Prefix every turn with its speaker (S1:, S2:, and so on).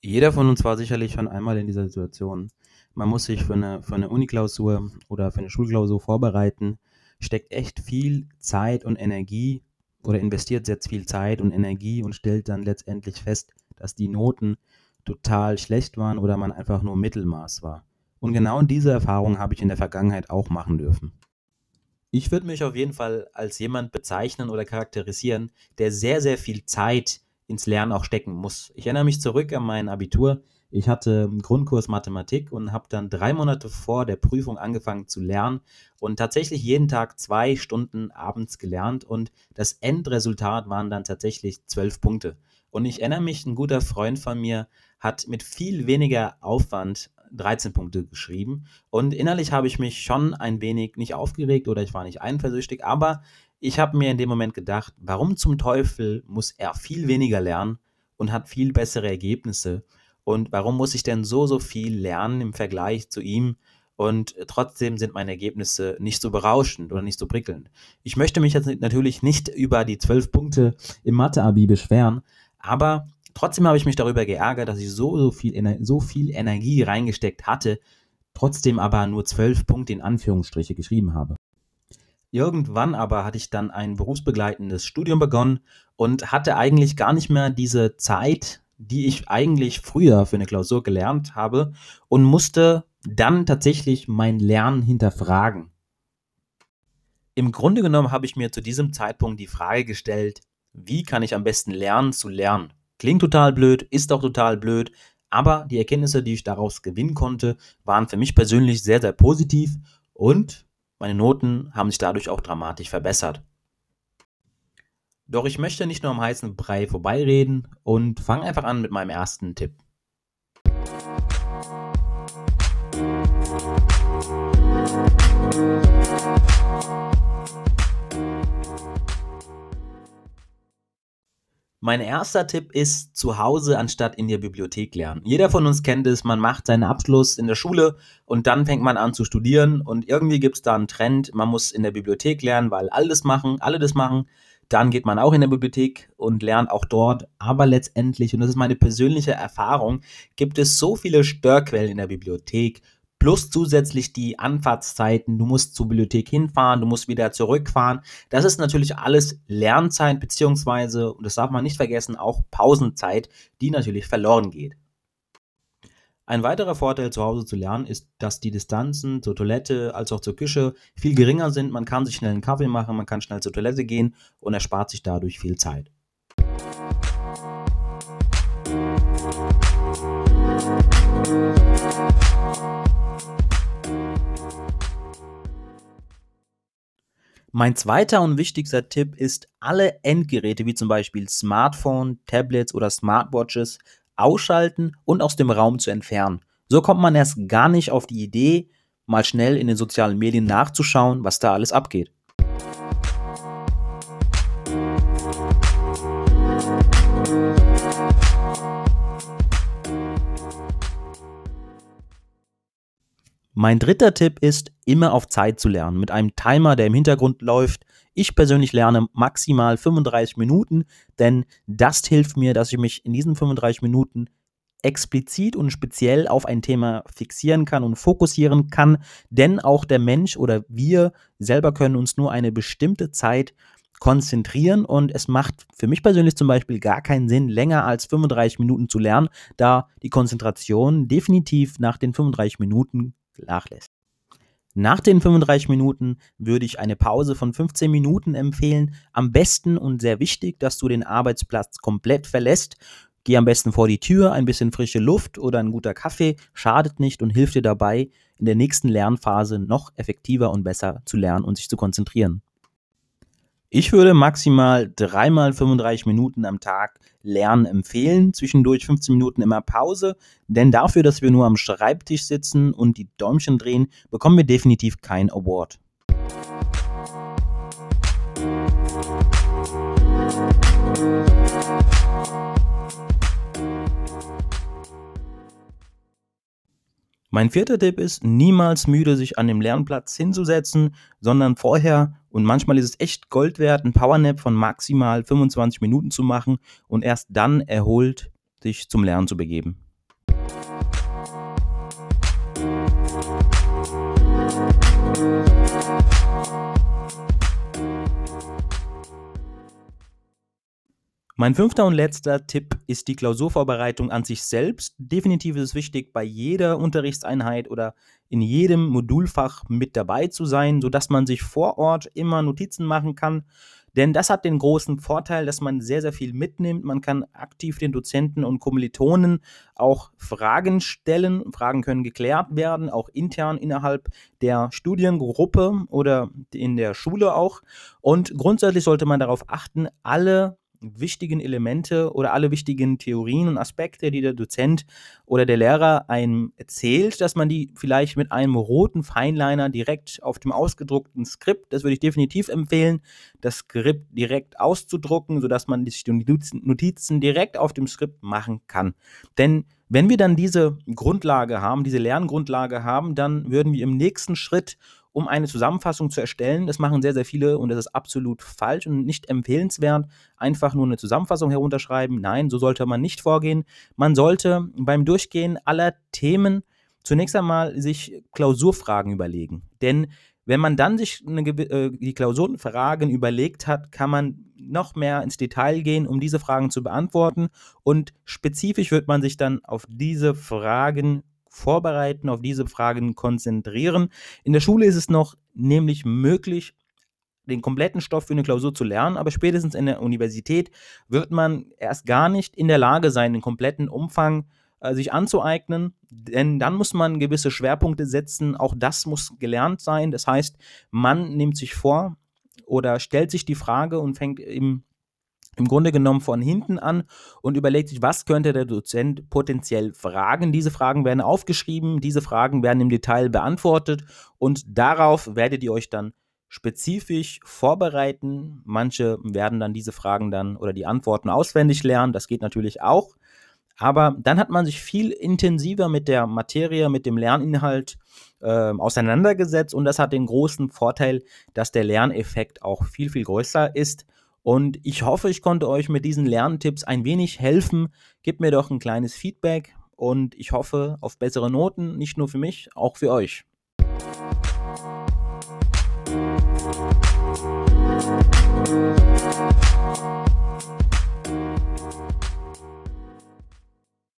S1: Jeder von uns war sicherlich schon einmal in dieser Situation. Man muss sich für eine, für eine Uniklausur oder für eine Schulklausur vorbereiten, steckt echt viel Zeit und Energie oder investiert jetzt viel Zeit und Energie und stellt dann letztendlich fest, dass die Noten total schlecht waren oder man einfach nur Mittelmaß war. Und genau diese Erfahrung habe ich in der Vergangenheit auch machen dürfen. Ich würde mich auf jeden Fall als jemand bezeichnen oder charakterisieren, der sehr, sehr viel Zeit ins Lernen auch stecken muss. Ich erinnere mich zurück an mein Abitur. Ich hatte einen Grundkurs Mathematik und habe dann drei Monate vor der Prüfung angefangen zu lernen und tatsächlich jeden Tag zwei Stunden abends gelernt und das Endresultat waren dann tatsächlich zwölf Punkte. Und ich erinnere mich, ein guter Freund von mir hat mit viel weniger Aufwand 13 Punkte geschrieben und innerlich habe ich mich schon ein wenig nicht aufgeregt oder ich war nicht eifersüchtig, aber ich habe mir in dem Moment gedacht, warum zum Teufel muss er viel weniger lernen und hat viel bessere Ergebnisse? Und warum muss ich denn so, so viel lernen im Vergleich zu ihm? Und trotzdem sind meine Ergebnisse nicht so berauschend oder nicht so prickelnd. Ich möchte mich jetzt natürlich nicht über die zwölf Punkte im Mathe-Abi beschweren, aber trotzdem habe ich mich darüber geärgert, dass ich so, so, viel, so viel Energie reingesteckt hatte, trotzdem aber nur zwölf Punkte in Anführungsstriche geschrieben habe. Irgendwann aber hatte ich dann ein berufsbegleitendes Studium begonnen und hatte eigentlich gar nicht mehr diese Zeit, die ich eigentlich früher für eine Klausur gelernt habe und musste dann tatsächlich mein Lernen hinterfragen. Im Grunde genommen habe ich mir zu diesem Zeitpunkt die Frage gestellt, wie kann ich am besten lernen zu lernen? Klingt total blöd, ist auch total blöd, aber die Erkenntnisse, die ich daraus gewinnen konnte, waren für mich persönlich sehr, sehr positiv und meine Noten haben sich dadurch auch dramatisch verbessert. Doch ich möchte nicht nur am heißen Brei vorbeireden und fange einfach an mit meinem ersten Tipp. Mein erster Tipp ist zu Hause anstatt in der Bibliothek lernen. Jeder von uns kennt es, man macht seinen Abschluss in der Schule und dann fängt man an zu studieren und irgendwie gibt es da einen Trend, man muss in der Bibliothek lernen, weil alle das machen, alle das machen. Dann geht man auch in der Bibliothek und lernt auch dort. Aber letztendlich, und das ist meine persönliche Erfahrung, gibt es so viele Störquellen in der Bibliothek plus zusätzlich die Anfahrtszeiten. Du musst zur Bibliothek hinfahren, du musst wieder zurückfahren. Das ist natürlich alles Lernzeit, beziehungsweise, und das darf man nicht vergessen, auch Pausenzeit, die natürlich verloren geht. Ein weiterer Vorteil zu Hause zu lernen ist, dass die Distanzen zur Toilette als auch zur Küche viel geringer sind. Man kann sich schnell einen Kaffee machen, man kann schnell zur Toilette gehen und erspart sich dadurch viel Zeit. Mein zweiter und wichtigster Tipp ist, alle Endgeräte wie zum Beispiel Smartphone, Tablets oder Smartwatches ausschalten und aus dem Raum zu entfernen. So kommt man erst gar nicht auf die Idee, mal schnell in den sozialen Medien nachzuschauen, was da alles abgeht. Mein dritter Tipp ist, immer auf Zeit zu lernen, mit einem Timer, der im Hintergrund läuft. Ich persönlich lerne maximal 35 Minuten, denn das hilft mir, dass ich mich in diesen 35 Minuten explizit und speziell auf ein Thema fixieren kann und fokussieren kann, denn auch der Mensch oder wir selber können uns nur eine bestimmte Zeit konzentrieren und es macht für mich persönlich zum Beispiel gar keinen Sinn, länger als 35 Minuten zu lernen, da die Konzentration definitiv nach den 35 Minuten nachlässt. Nach den 35 Minuten würde ich eine Pause von 15 Minuten empfehlen. Am besten und sehr wichtig, dass du den Arbeitsplatz komplett verlässt. Geh am besten vor die Tür, ein bisschen frische Luft oder ein guter Kaffee schadet nicht und hilft dir dabei, in der nächsten Lernphase noch effektiver und besser zu lernen und sich zu konzentrieren. Ich würde maximal dreimal 35 Minuten am Tag Lernen empfehlen, zwischendurch 15 Minuten immer Pause, denn dafür, dass wir nur am Schreibtisch sitzen und die Däumchen drehen, bekommen wir definitiv kein Award. Mein vierter Tipp ist, niemals müde sich an dem Lernplatz hinzusetzen, sondern vorher, und manchmal ist es echt Gold wert, einen Powernap von maximal 25 Minuten zu machen und erst dann erholt sich zum Lernen zu begeben. Musik Mein fünfter und letzter Tipp ist die Klausurvorbereitung an sich selbst. Definitiv ist es wichtig, bei jeder Unterrichtseinheit oder in jedem Modulfach mit dabei zu sein, sodass man sich vor Ort immer Notizen machen kann. Denn das hat den großen Vorteil, dass man sehr, sehr viel mitnimmt. Man kann aktiv den Dozenten und Kommilitonen auch Fragen stellen. Fragen können geklärt werden, auch intern innerhalb der Studiengruppe oder in der Schule auch. Und grundsätzlich sollte man darauf achten, alle wichtigen Elemente oder alle wichtigen Theorien und Aspekte, die der Dozent oder der Lehrer einem erzählt, dass man die vielleicht mit einem roten Feinliner direkt auf dem ausgedruckten Skript, das würde ich definitiv empfehlen, das Skript direkt auszudrucken, sodass man die Notizen direkt auf dem Skript machen kann. Denn wenn wir dann diese Grundlage haben, diese Lerngrundlage haben, dann würden wir im nächsten Schritt um eine Zusammenfassung zu erstellen. Das machen sehr, sehr viele und das ist absolut falsch und nicht empfehlenswert. Einfach nur eine Zusammenfassung herunterschreiben. Nein, so sollte man nicht vorgehen. Man sollte beim Durchgehen aller Themen zunächst einmal sich Klausurfragen überlegen. Denn wenn man dann sich eine, äh, die Klausurenfragen überlegt hat, kann man noch mehr ins Detail gehen, um diese Fragen zu beantworten. Und spezifisch wird man sich dann auf diese Fragen vorbereiten, auf diese Fragen konzentrieren. In der Schule ist es noch nämlich möglich, den kompletten Stoff für eine Klausur zu lernen, aber spätestens in der Universität wird man erst gar nicht in der Lage sein, den kompletten Umfang äh, sich anzueignen, denn dann muss man gewisse Schwerpunkte setzen, auch das muss gelernt sein. Das heißt, man nimmt sich vor oder stellt sich die Frage und fängt im im Grunde genommen von hinten an und überlegt sich, was könnte der Dozent potenziell fragen. Diese Fragen werden aufgeschrieben, diese Fragen werden im Detail beantwortet und darauf werdet ihr euch dann spezifisch vorbereiten. Manche werden dann diese Fragen dann oder die Antworten auswendig lernen, das geht natürlich auch. Aber dann hat man sich viel intensiver mit der Materie, mit dem Lerninhalt äh, auseinandergesetzt und das hat den großen Vorteil, dass der Lerneffekt auch viel, viel größer ist und ich hoffe, ich konnte euch mit diesen Lerntipps ein wenig helfen. Gebt mir doch ein kleines Feedback und ich hoffe auf bessere Noten, nicht nur für mich, auch für euch. Musik